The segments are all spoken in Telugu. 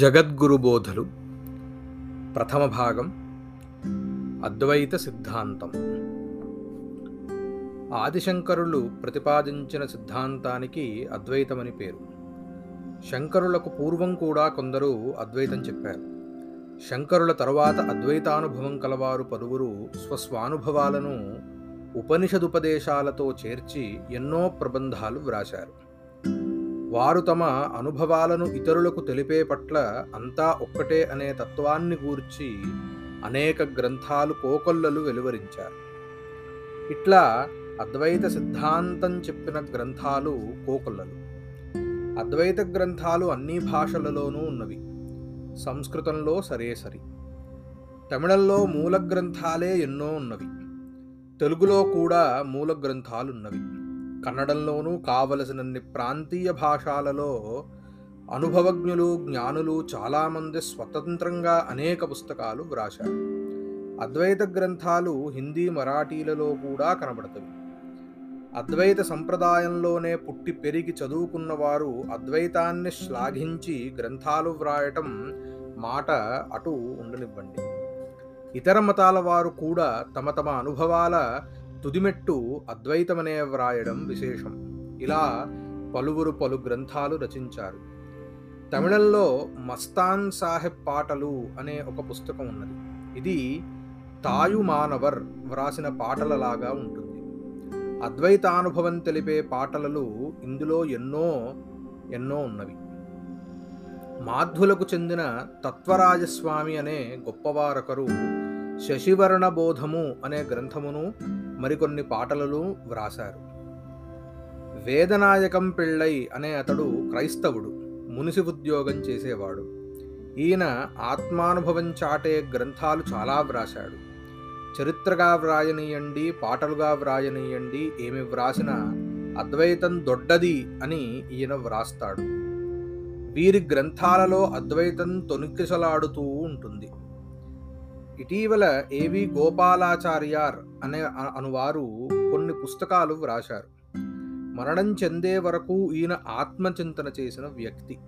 జగద్గురు బోధలు. ప్రథమ భాగం. అద్వైత సిద్ధాంతం. ఆదిశంకరులు ప్రతిపాదించిన సిద్ధాంతానికి అద్వైతమని పేరు. శంకరులకు పూర్వం కూడా కొందరు అద్వైతం చెప్పారు. శంకరుల తరువాత అద్వైతానుభవం కలవారు పలువురు స్వస్వానుభవాలను ఉపనిషదుపదేశాలతో చేర్చి ఎన్నో ప్రబంధాలు వ్రాశారు. వారు తమ అనుభవాలను ఇతరులకు తెలిపే పట్ల అంతా ఒక్కటే అనే తత్వాన్ని గూర్చి అనేక గ్రంథాలు కోకొల్లలు వెలువరించారు. ఇట్లా అద్వైత సిద్ధాంతం చెప్పిన గ్రంథాలు కోకొల్లలు. అద్వైత గ్రంథాలు అన్ని భాషలలోనూ ఉన్నవి. సంస్కృతంలో సరే సరి. తమిళంలో మూల గ్రంథాలే ఎన్నో ఉన్నవి. తెలుగులో కూడా మూల గ్రంథాలున్నవి కన్నడంలోనూ కావలసినన్ని ప్రాంతీయ భాషలలో అనుభవజ్ఞులు జ్ఞానులు చాలామంది స్వతంత్రంగా అనేక పుస్తకాలు వ్రాశారు. అద్వైత గ్రంథాలు హిందీ మరాఠీలలో కూడా కనబడతవి. అద్వైత సంప్రదాయంలోనే పుట్టి పెరిగి చదువుకున్నవారు అద్వైతాన్ని శ్లాఘించి గ్రంథాలు వ్రాయటం మాట అటు ఉండనివ్వండి. ఇతర మతాల వారు కూడా తమ తమ అనుభవాల తుదిమెట్టు అద్వైతమనే వ్రాయడం విశేషం. ఇలా పలువురు పలు గ్రంథాలు రచించారు. తమిళంలో మస్తాన్ సాహెబ్ పాటలు అనే ఒక పుస్తకం ఉన్నది. ఇది తాయు మానవర్ వ్రాసిన పాటలలాగా ఉంటుంది. అద్వైతానుభవం తెలిపే పాటలలు ఇందులో ఎన్నో ఎన్నో ఉన్నవి. మాధ్వులకు చెందిన తత్వరాజస్వామి అనే గొప్పవారొకరు శశివర్ణ బోధము అనే గ్రంథమును మరికొన్ని పాటలను వ్రాశారు. వేదనాయకం పిళ్ళై అనే అతడు క్రైస్తవుడు మునిసి ఉద్యోగం చేసేవాడు. ఈయన ఆత్మానుభవం చాటే గ్రంథాలు చాలా వ్రాశాడు. చరిత్రగా వ్రాయనీయండి పాటలుగా వ్రాయనీయండి ఏమి వ్రాసినా అద్వైతం దొడ్డది అని ఈయన వ్రాస్తాడు. వీరి గ్రంథాలలో అద్వైతం తొనికిసలాడుతూ ఉంటుంది. ఇటీవల ఏవి గోపాలాచార్యార్ అనే అనువారు కొన్ని పుస్తకాలు వ్రాశారు. మరణం చెందే వరకు ఈయన ఆత్మచింతన చేసిన వ్యక్తి.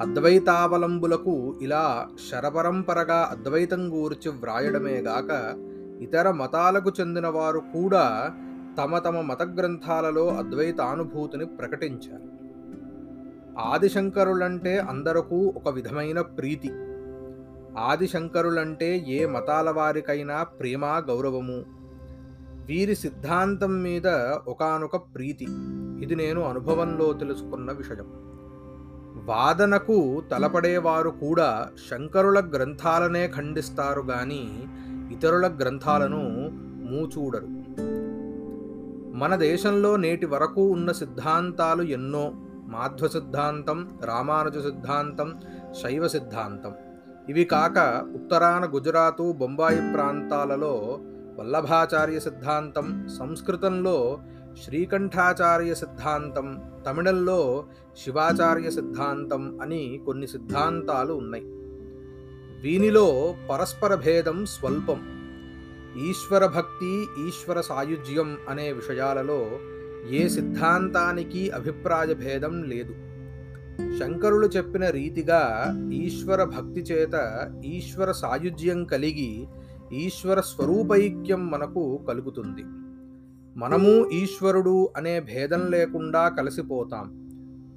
అద్వైతావలంబులకు ఇలా శరపరంపరగా అద్వైతం గూర్చి వ్రాయడమే గాక ఇతర మతాలకు చెందిన వారు కూడా తమ తమ మత గ్రంథాలలో అద్వైతానుభూతిని ప్రకటించారు. ఆదిశంకరులంటే అందరకు ఒక విధమైన ప్రీతి. ఆదిశంకరులంటే ఏ మతాల వారికైనా ప్రేమ గౌరవము. వీరి సిద్ధాంతం మీద ఒకనొక ప్రీతి. ఇది నేను అనుభవంలో తెలుసుకున్న విషయం. వాదనకు తలపడేవారు కూడా శంకరుల గ్రంథాలనే ఖండిస్తారు గాని ఇతరుల గ్రంథాలను మూచూడరు. మన దేశంలో నేటి వరకు ఉన్న సిద్ధాంతాలు ఎన్నో. మాధ్వ సిద్ధాంతం రామానుజ సిద్ధాంతం శైవ సిద్ధాంతం. ఇవి కాక ఉత్తరాన గుజరాతు బొంబాయి ప్రాంతాలలో వల్లభాచార్య సిద్ధాంతం సంస్కృతంలో శ్రీకంఠాచార్య సిద్ధాంతం తమిళంలో శివాచార్య సిద్ధాంతం అని కొన్ని సిద్ధాంతాలు ఉన్నాయి. వీనిలో పరస్పర భేదం స్వల్పం. ఈశ్వర భక్తి ఈశ్వర సాయుజ్యం అనే విషయాలలో ఏ సిద్ధాంతానికి అభిప్రాయ భేదం లేదు. శంకరులు చెప్పిన రీతిగా ఈశ్వర భక్తి చేత ఈశ్వర సాయుధ్యం కలిగి ఈశ్వర స్వరూపైక్యం మనకు కలుగుతుంది. మనము ఈశ్వరుడు అనే భేదం లేకుండా కలిసిపోతాం.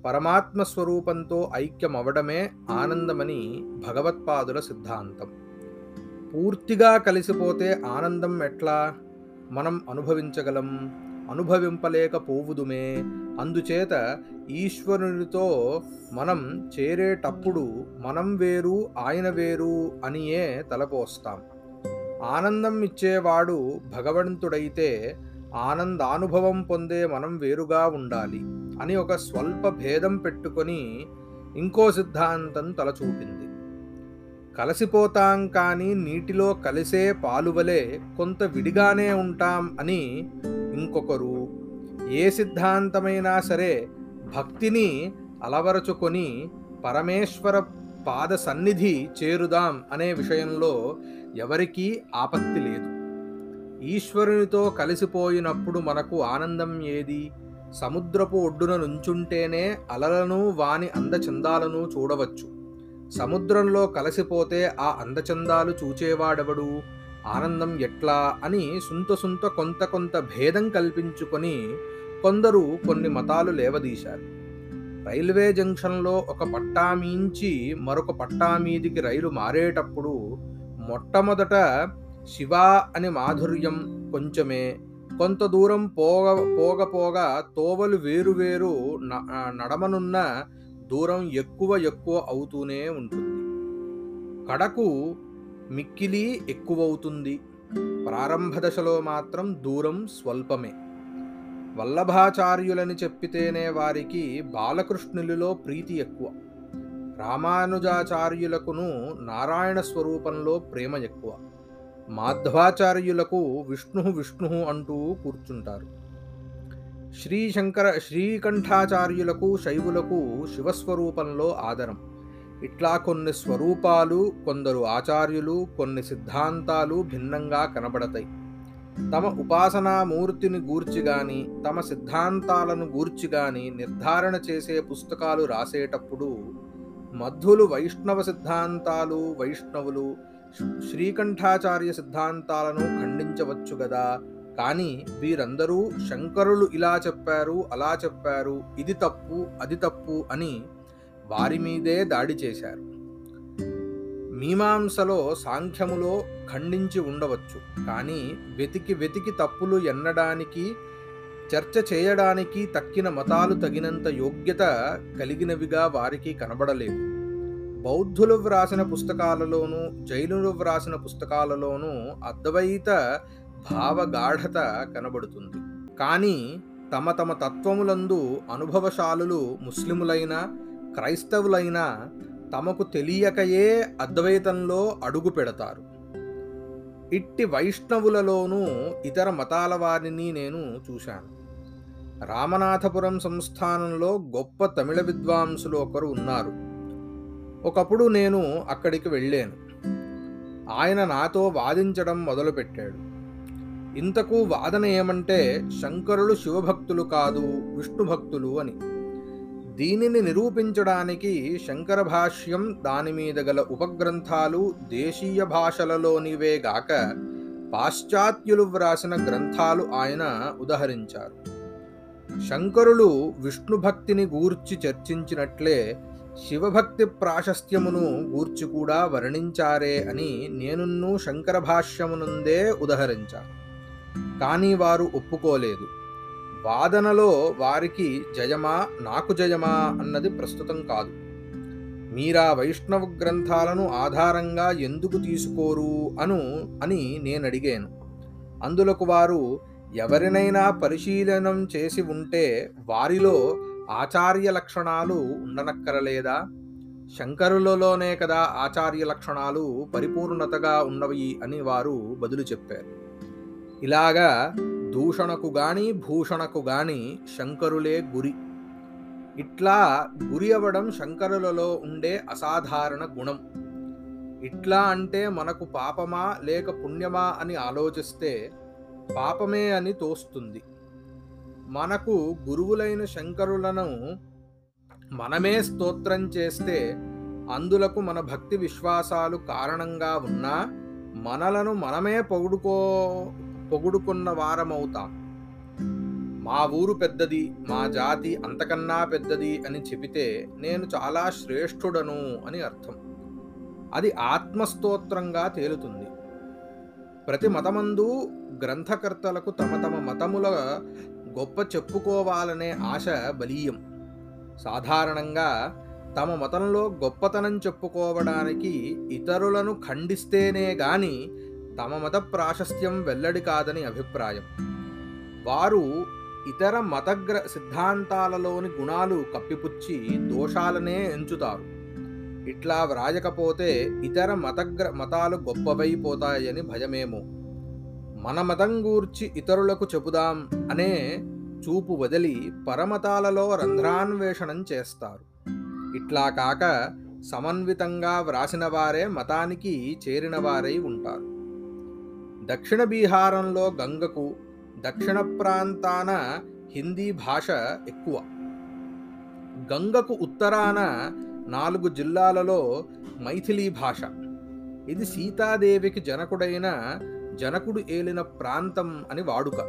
పరమాత్మ స్వరూపంతో ఐక్యమవడమే ఆనందమని భగవత్పాదుల సిద్ధాంతం. పూర్తిగా కలిసిపోతే ఆనందం ఎట్లా? మనం అనుభవించగలం అనుభవింపలేకపోవుదుమే. అందుచేత ఈశ్వరునితో మనం చేరేటప్పుడు మనం వేరు ఆయన వేరు అనియే తలపోస్తాం. ఆనందం ఇచ్చేవాడు భగవంతుడైతే ఆనందానుభవం పొందే మనం వేరుగా ఉండాలి అని ఒక స్వల్ప భేదం పెట్టుకొని ఇంకో సిద్ధాంతం తలచూపింది. కలిసిపోతాం కానీ నీటిలో కలిసే పాలువలే కొంత విడిగానే ఉంటాం అని ఇంకొకరు ఏ సిద్ధాంతమైనా సరే భక్తిని అలవరచుకొని పరమేశ్వర పాద సన్నిధి చేరుదాం అనే విషయంలో ఎవరికీ ఆపత్తి లేదు. ఈశ్వరునితో కలిసిపోయినప్పుడు మనకు ఆనందం ఏది? సముద్రపు ఒడ్డున నుంచుంటేనే అలలను వాని అందచందాలను చూడవచ్చు. సముద్రంలో కలిసిపోతే ఆ అందచందాలు చూచేవాడెవడు? ఆనందం ఎట్లా? అని సుంత సుంత కొంత కొంత భేదం కల్పించుకొని కొందరు కొన్ని మతాలు లేవదీశారు. రైల్వే జంక్షన్లో ఒక పట్టా మీంచి మరొక పట్టా మీదికి రైలు మారేటప్పుడు మొట్టమొదట శివ అని మాధుర్యం కొంచెమే కొంత దూరం పోగ పోగ పోగా తోవలు వేరు వేరు న- నడమనున్న దూరం ఎక్కువ ఎక్కువ అవుతూనే ఉంటుంది. కడకు మిక్కిలి ఎక్కువవుతుంది. ప్రారంభ దశలో మాత్రం దూరం స్వల్పమే. వల్లభాచార్యులని చెప్పితేనే వారికి బాలకృష్ణులలో ప్రీతి ఎక్కువ. రామానుజాచార్యులకును నారాయణ స్వరూపంలో ప్రేమ ఎక్కువ. మాధ్వాచార్యులకు విష్ణు విష్ణు అంటూ కూర్చుంటారు. శ్రీశంకర శ్రీకంఠాచార్యులకు శైవులకు శివస్వరూపంలో ఆదరం. ఇట్లా కొన్ని స్వరూపాలు కొందరు ఆచార్యులు కొన్ని సిద్ధాంతాలు భిన్నంగా కనబడతాయి. తమ ఉపాసనా మూర్తిని గూర్చి గాని తమ సిద్ధాంతాలను గూర్చి గాని నిర్ధారణ చేసే పుస్తకాలు రాసేటప్పుడు మధ్వులు వైష్ణవ సిద్ధాంతాలు వైష్ణవులు శ్రీకంఠాచార్య సిద్ధాంతాలను ఖండించవచ్చు గదా. కానీ వీరందరూ శంకరులు ఇలా చెప్పారు అలా చెప్పారు ఇది తప్పు అది తప్పు అని వారి మీదే దాడి చేశారు. మీమాంసలో సాంఖ్యములో ఖండించి ఉండవచ్చు. కానీ వెతికి వెతికి తప్పులు ఎన్నడానికి చర్చ చేయడానికి తక్కిన మతాలు తగినంత యోగ్యత కలిగినవిగా వారికి కనబడలేదు. బౌద్ధులు వ్రాసిన పుస్తకాలలోనూ జైనులు వ్రాసిన పుస్తకాలలోనూ అద్వైత భావగాఢత కనబడుతుంది. కానీ తమ తమ తత్వములందు అనుభవశాలులు ముస్లిములైన క్రైస్తవులైనా తమకు తెలియకయే అద్వైతంలో అడుగు పెడతారు. ఇట్టి వైష్ణవులలోనూ ఇతర మతాల వారిని నేను చూశాను. రామనాథపురం సంస్థానంలో గొప్ప తమిళ విద్వాంసులు ఒకరు ఉన్నారు. ఒకప్పుడు నేను అక్కడికి వెళ్ళాను. ఆయన నాతో వాదించడం మొదలుపెట్టాడు. ఇంతకు వాదన ఏమంటే శంకరులు శివభక్తులు కాదు విష్ణు భక్తులు అని. దీనిని నిరూపించడానికి శంకర భాష్యం దాని మీద గల ఉపగ్రంథాలు దేశీయ భాషలలోనివే గాక పాశ్చాత్యులు వ్రాసిన గ్రంథాలు ఆయన ఉదహరించారు. శంకరులు విష్ణు భక్తిని గూర్చి చర్చించినట్లే శివభక్తి ప్రాశస్త్యమును గూర్చి కూడా వర్ణించారే అని నేనున్ను శంకర భాష్యమునందే ఉదహరించాను. కానీ వారు ఒప్పుకోలేదు. వాదనలో వారికి జయమా నాకు జయమా అన్నది ప్రస్తుతం కాదు. మీరా వైష్ణవ గ్రంథాలను ఆధారంగా ఎందుకు తీసుకోరు అను అని నేను అడిగాను అందులకు వారు ఎవరినైనా పరిశీలనం చేసి ఉంటే వారిలో ఆచార్య లక్షణాలు ఉండనక్కరలేదా? శంకరులలోనే కదా ఆచార్య లక్షణాలు పరిపూర్ణతగా ఉన్నవి అని వారు బదులు చెప్పారు. ఇలాగా దూషణకు గాని భూషణకు గాని శంకరులే గురి. ఇట్లా గురి అవ్వడం శంకరులలో ఉండే అసాధారణ గుణం. ఇట్లా అంటే మనకు పాపమా లేక పుణ్యమా అని ఆలోచిస్తే పాపమే అని తోస్తుంది. మనకు గురువులైన శంకరులను మనమే స్తోత్రం చేస్తే అందులకు మన భక్తి విశ్వాసాలు కారణంగా ఉన్నా మనలను మనమే పొగుడుకో పొగుడుకున్న వారమవుతాం. మా ఊరు పెద్దది మా జాతి అంతకన్నా పెద్దది అని చెబితే నేను చాలా శ్రేష్ఠుడను అని అర్థం. అది ఆత్మస్తోత్రంగా తేలుతుంది. ప్రతి మతమందు గ్రంథకర్తలకు తమ తమ మతముల గొప్ప చెప్పుకోవాలనే ఆశ బలీయం. సాధారణంగా తమ మతంలో గొప్పతనం చెప్పుకోవడానికి ఇతరులను ఖండిస్తేనే గాని తమ మత ప్రాశస్త్యం వెల్లడి కాదని అభిప్రాయం. వారు ఇతర మతగ్ర సిద్ధాంతాలలోని గుణాలు కప్పిపుచ్చి దోషాలనే ఎంచుతారు. ఇట్లా వ్రాయకపోతే ఇతర మతగ్ర మతాలు గొప్పవైపోతాయని భయమేమో. మన మతం గూర్చి ఇతరులకు చెబుదాం అనే చూపు వదిలి పరమతాలలో రంధ్రాన్వేషణం చేస్తారు. ఇట్లా కాక సమన్వితంగా వ్రాసిన వారే మతానికి చేరిన వారై ఉంటారు. దక్షిణ బీహారంలో గంగకు దక్షిణ ప్రాంతాన హిందీ భాష ఎక్కువ. గంగకు ఉత్తరాన నాలుగు జిల్లాలలో మైథిలీ భాష. ఇది సీతాదేవికి జనకుడైన జనకుడు ఏలిన ప్రాంతం అని వాడుక.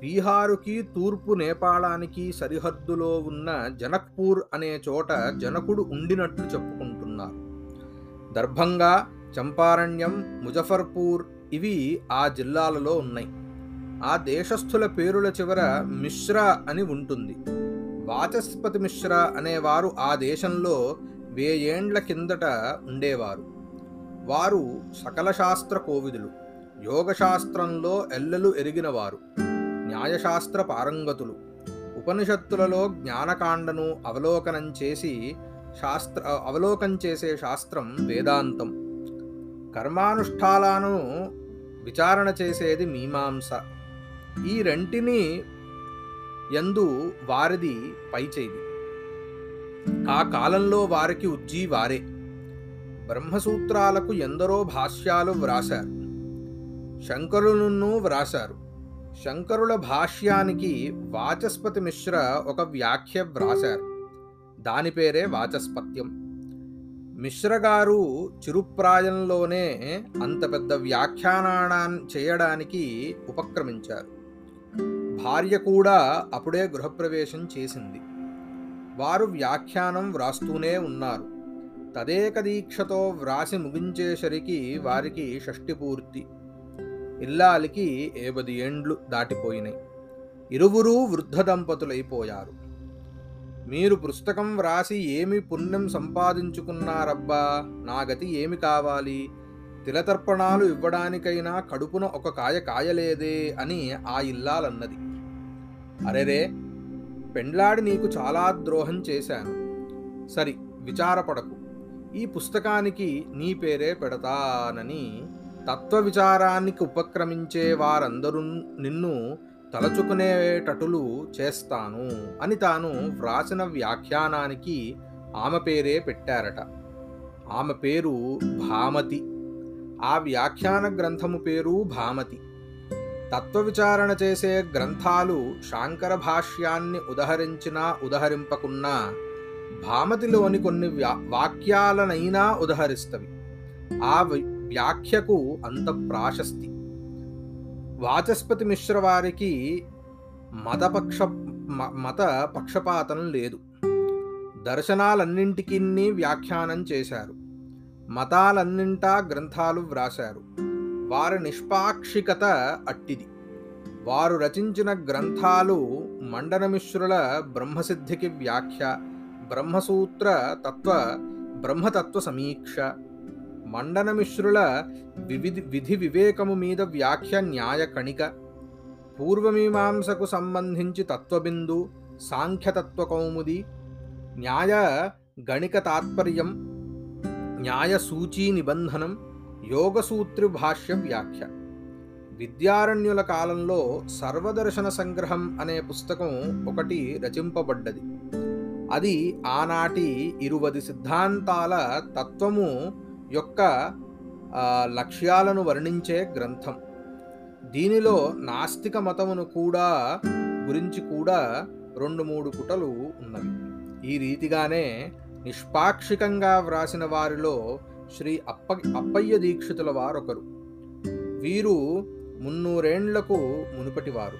బీహారుకి తూర్పు నేపాళానికి సరిహద్దులో ఉన్న జనక్పూర్ అనే చోట జనకుడు ఉండినట్లు చెప్పుకుంటున్నారు. దర్భంగా చంపారణ్యం ముజఫర్పూర్ ఇవి ఆ జిల్లాలలో ఉన్నాయి. ఆ దేశస్థుల పేరుల చివర మిశ్రా అని ఉంటుంది. వాచస్పతి మిశ్రా అనేవారు ఆ దేశంలో వేయేండ్ల కిందట ఉండేవారు. వారు సకల శాస్త్ర కోవిదులు. యోగశాస్త్రంలో ఎల్లలు ఎరిగినవారు. న్యాయశాస్త్ర పారంగతులు. ఉపనిషత్తులలో జ్ఞానకాండను అవలోకనం చేసి శాస్త్ర అవలోకం చేసే శాస్త్రం వేదాంతం. కర్మానుష్ఠాలను విచారణ చేసేది మీమాంస. ఈ రెంటిని ఎందు వారిది పైచేది. ఆ కాలంలో వారికి ఉజ్జీ వారే. బ్రహ్మసూత్రాలకు ఎందరో భాష్యాలు వ్రాశారు. శంకరులను వ్రాశారు. శంకరుల భాష్యానికి వాచస్పతి మిశ్ర ఒక వ్యాఖ్య వ్రాశారు. దాని పేరే వాచస్పత్యం. మిశ్రగారు చిరుప్రాయంలోనే అంత పెద్ద వ్యాఖ్యానాన్ని చేయడానికి ఉపక్రమించారు. భార్య కూడా అప్పుడే గృహప్రవేశం చేసింది. వారు వ్యాఖ్యానం వ్రాస్తూనే ఉన్నారు. తదేక దీక్షతో వ్రాసి ముగించేసరికి వారికి షష్టి పూర్తి. ఇల్లాలికి ఏబది ఏండ్లు దాటిపోయినాయి ఇరువురూ వృద్ధ దంపతులైపోయారు. మీరు పుస్తకం వ్రాసి ఏమి పుణ్యం సంపాదించుకున్నారబ్బా? నా గతి ఏమి కావాలి? తిలతర్పణాలు ఇవ్వడానికైనా కడుపున ఒక కాయ కాయలేదే అని ఆ ఇల్లాలన్నది. అరెరే పెండ్లాడి నీకు చాలా ద్రోహం చేశాను. సరి విచారపడకు. ఈ పుస్తకానికి నీ పేరే పెడతానని తత్వ విచారానికి ఉపక్రమించే వారందరూ నిన్ను తలచుకునేటటులు చేస్తాను అని తాను వ్రాసిన వ్యాఖ్యానానికి ఆమె పేరే పెట్టారట. ఆమె పేరు భామతి. ఆ వ్యాఖ్యాన గ్రంథము పేరు భామతి. తత్వ విచారణ చేసే గ్రంథాలు శాంకర భాష్యాన్ని ఉదహరించినా ఉదహరింపకున్నా భామతిలోని కొన్ని వ్యా వాక్యాలనైనా ఉదహరిస్తవి. ఆ వ్యాఖ్యకు అంత ప్రాశస్తి. వాచస్పతి మిశ్ర వారికి మతపక్ష మత పక్షపాతం లేదు. దర్శనాలన్నింటికీ వ్యాఖ్యానం చేశారు. మతాలన్నింటా గ్రంథాలు వ్రాశారు. వారి నిష్పాక్షికత అట్టిది. వారు రచించిన గ్రంథాలు మండనమిశ్రుల బ్రహ్మసిద్ధికి వ్యాఖ్య బ్రహ్మసూత్ర తత్వ బ్రహ్మతత్వ సమీక్ష మండనమిశ్రుల వివిధి విధి వివేకము మీద వ్యాఖ్య న్యాయ కణిక. పూర్వమీమాంసకు సంబంధించి తత్వబిందు సాంఖ్యతత్వ కౌముది న్యాయ గణిక తాత్పర్యం న్యాయ సూచీ నిబంధనం యోగసూత్రి భాష్య వ్యాఖ్య. విద్యారణ్యుల కాలంలో సర్వదర్శన సంగ్రహం అనే పుస్తకం ఒకటి రచింపబడ్డది. అది ఆనాటి ఇరువది సిద్ధాంతాల తత్వము యొక్క లక్ష్యాలను వర్ణించే గ్రంథం. దీనిలో నాస్తిక మతమును కూడా గురించి కూడా రెండు మూడు పుటలు ఉన్నవి. ఈ రీతిగానే నిష్పాక్షికంగా వ్రాసిన వారిలో శ్రీ అప్ప అప్పయ్య దీక్షితుల వారొకరు. వీరు మున్నూరేండ్లకు మునుపటివారు.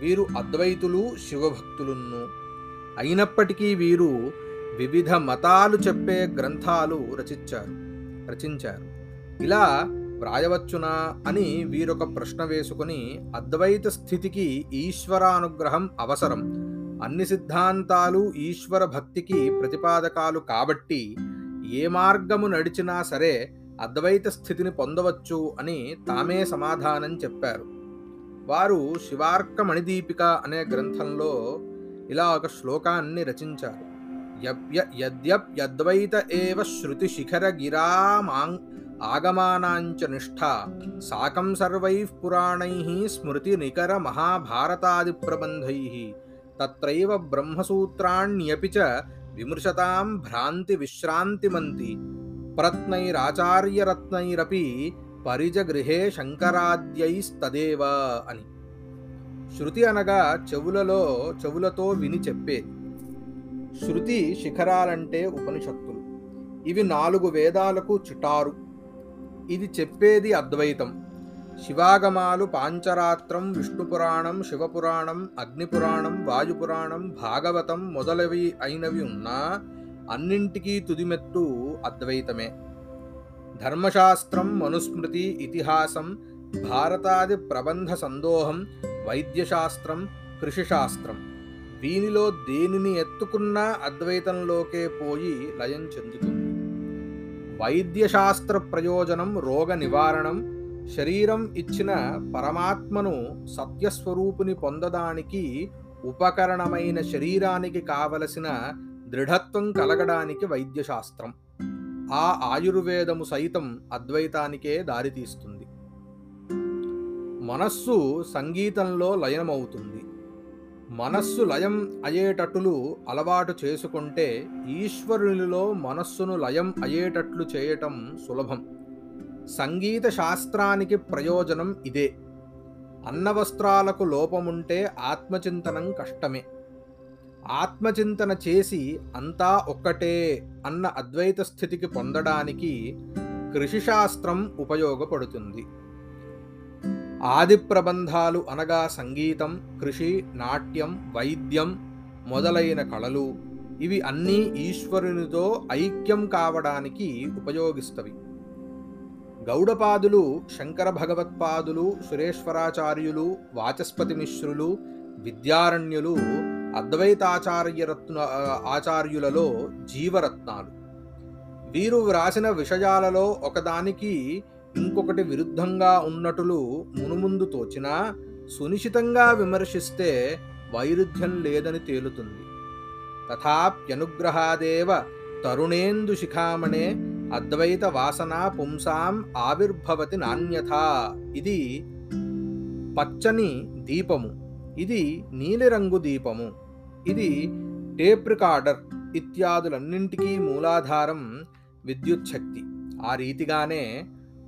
వీరు అద్వైతులు శివభక్తులున్ను. అయినప్పటికీ వీరు వివిధ మతాలు చెప్పే గ్రంథాలు రచించారు రచించారు. ఇలా వ్రాయవచ్చునా అని వీరొక ప్రశ్న వేసుకుని అద్వైత స్థితికి ఈశ్వరానుగ్రహం అవసరం. అన్ని సిద్ధాంతాలు ఈశ్వర భక్తికి ప్రతిపాదకాలు కాబట్టి ఏ మార్గము నడిచినా సరే అద్వైత స్థితిని పొందవచ్చు అని తామే సమాధానం చెప్పారు. వారు శివార్క మణిదీపిక అనే గ్రంథంలో ఇలా ఒక శ్లోకాన్ని రచించారు. యద్వైత ఏవ శృతి ఆగమానాంచ నిష్ఠ. సాకం సర్వై పురాణై స్మృతి నికర మహాభారతాది ప్రబంధై. తత్రైవ బ్రహ్మసూత్రాణ్యపి చ విమృశతాం భ్రాంతి విశ్రాంతిమంతి. ప్రత్నైరాచార్యరత్నైరపి పరిజగృహే శంకరాద్యైస్తదేవ అని. శృతి అనగా చెవులలో చెవులతో విని చెప్పేది. శృతి శిఖరాలంటే ఉపనిషత్తులు. ఇవి నాలుగు వేదాలకు చిటారు. ఇది చెప్పేది అద్వైతం. శివాగమాలు పాంచరాత్రం విష్ణుపురాణం శివపురాణం అగ్నిపురాణం వాయుపురాణం భాగవతం మొదలవి అయినవి ఉన్నా అన్నింటికీ తుదిమెత్తు అద్వైతమే. ధర్మశాస్త్రం మనుస్మృతి ఇతిహాసం భారతాది ప్రబంధ సందోహం వైద్యశాస్త్రం కృషిశాస్త్రం. దీనిలో దేనిని ఎత్తుకున్నా అద్వైతంలోకే పోయి లయం చెందుతుంది. వైద్యశాస్త్ర ప్రయోజనం రోగ నివారణం శరీరం ఇచ్చిన పరమాత్మను సత్యస్వరూపుని పొందడానికి ఉపకరణమైన శరీరానికి కావలసిన దృఢత్వం కలగడానికి వైద్యశాస్త్రం. ఆ ఆయుర్వేదము సైతం అద్వైతానికే దారితీస్తుంది. మనస్సు సంగీతంలో లయనమవుతుంది. మనస్సు లయం అయ్యేటట్లు అలవాటు చేసుకుంటే ఈశ్వరునిలో మనస్సును లయం అయ్యేటట్లు చేయటం సులభం. సంగీత శాస్త్రానికి ప్రయోజనం ఇదే. అన్నవస్త్రాలకు లోపముంటే ఆత్మచింతనం కష్టమే. ఆత్మచింతన చేసి అంతా ఒక్కటే అన్న అద్వైత స్థితికి పొందడానికి కృషిశాస్త్రం ఉపయోగపడుతుంది. ఆది ప్రబంధాలు అనగా సంగీతం కృషి నాట్యం వైద్యం మొదలైన కళలు. ఇవి అన్నీ ఈశ్వరునితో ఐక్యం కావడానికి ఉపయోగిస్తవి. గౌడపాదులు శంకర భగవత్పాదులు సురేశ్వరాచార్యులు వాచస్పతి మిశ్రులు విద్యారణ్యులు అద్వైతాచార్యరత్న ఆచార్యులలో జీవరత్నాలు. వీరు వ్రాసిన విషయాలలో ఒకదానికి ఇంకొకటి విరుద్ధంగా ఉన్నట్లు మునుముందు తోచినా సునిశితంగా విమర్శిస్తే వైరుధ్యం లేదని తేలుతుంది. తథాప్యనుగ్రహాదేవ తరుణేందు శిఖామణే అద్వైత వాసన పుంసాం ఆవిర్భవతి నాణ్యథా. ఇది పచ్చని దీపము. ఇది నీలిరంగు దీపము. ఇది టేప్ రికార్డర్ ఇత్యాదులన్నింటికీ మూలాధారం విద్యుచ్ఛక్తి ఆ రీతిగానే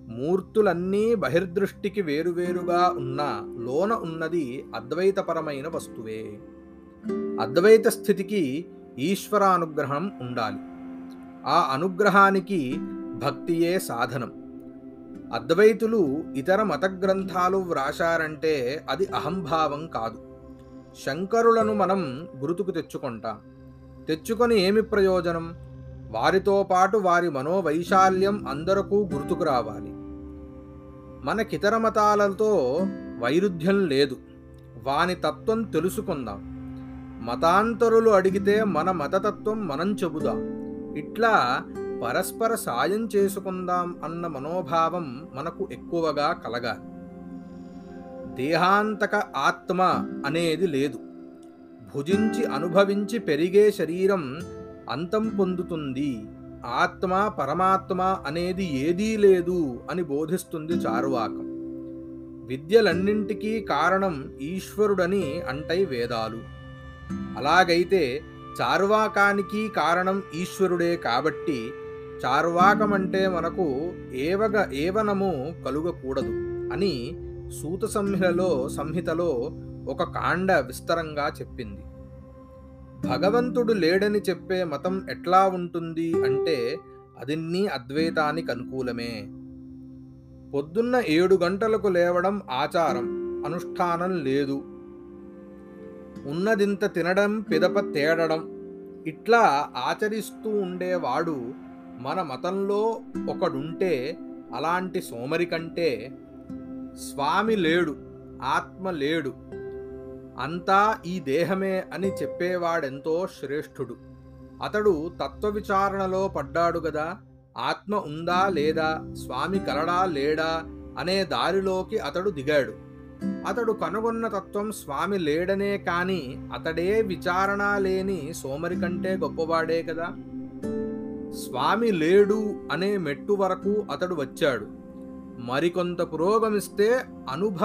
మూర్తులన్నీ బహిర్దృష్టికి వేరువేరుగా ఉన్న లోన ఉన్నది అద్వైతపరమైన వస్తువే. అద్వైత స్థితికి ఈశ్వరానుగ్రహం ఉండాలి. ఆ అనుగ్రహానికి భక్తియే సాధనం. అద్వైతులు ఇతర మత గ్రంథాలు వ్రాశారంటే అది అహంభావం కాదు. శంకరులను మనం గురుతుకు తెచ్చుకుంటాం. తెచ్చుకొని ఏమి ప్రయోజనం? వారితో పాటు వారి మనోవైశాల్యం అందరకు గుర్తుకు రావాలి. మనకితర మతాలతో వైరుధ్యం లేదు. వాని తత్వం తెలుసుకుందాం. మతాంతరులు అడిగితే మన మతతత్వం మనం చెబుదాం. ఇట్లా పరస్పర సాయం చేసుకుందాం అన్న మనోభావం మనకు ఎక్కువగా కలగాలి. దేహాంతక ఆత్మ అనేది లేదు. భుజించి అనుభవించి పెరిగే శరీరం అంతం పొందుతుంది. ఆత్మ పరమాత్మ అనేది ఏదీ లేదు అని బోధిస్తుంది చారువాకం. విద్యలన్నింటికీ కారణం ఈశ్వరుడని అంటై వేదాలు. అలాగైతే చార్వాకానికి కారణం ఈశ్వరుడే కాబట్టి చార్వాకం అంటే మనకు ఏవగ ఏవనము కలుగకూడదు అని సూత సంహితలో సంహితలో ఒక కాండ విస్తరంగా చెప్పింది. భగవంతుడు లేడని చెప్పే మతం ఎట్లా ఉంటుంది అంటే అదిన్నీ అద్వైతానికి అనుకూలమే. పొద్దున్న ఏడు గంటలకు లేవడం ఆచారం అనుష్ఠానం లేదు. ఉన్నదింత తినడం పిదప తేడడం ఇట్లా ఆచరిస్తూ ఉండేవాడు మన మతంలో ఒకడుంటే అలాంటి సోమరి కంటే స్వామి లేడు ఆత్మ లేడు. అంతా ఈ దేహమే అని చెప్పేవాడెంతో శ్రేష్ఠుడు. అతడు తత్వ విచారణలో పడ్డాడు గదా ఆత్మ ఉందా లేదా స్వామి కలడా లేడా అనే దారిలోకి అతడు దిగాడు. అతడు కనుగొన్న తత్వం స్వామి లేడనే కాని అతడే విచారణ లేని సోమరి కంటే గొప్పవాడే కదా. స్వామి లేడు అనే మెట్టు వరకు అతడు వచ్చాడు. మరికొంత పురోగమిస్తే అనుభ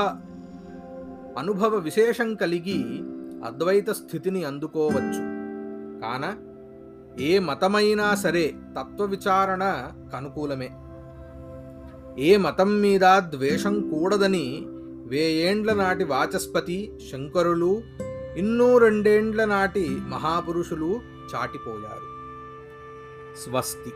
అనుభవ విశేషం కలిగి అద్వైత స్థితిని అందుకోవచ్చు. కాన ఏ మతమైనా సరే తత్వ విచారణ కనుకూలమే. ఏ మతం మీద ద్వేషం కూడదని వేయేండ్ల నాటి వాచస్పతి శంకరులు ఇన్నూ రెండేండ్ల నాటి మహాపురుషులు చాటిపోయారు. స్వస్తి.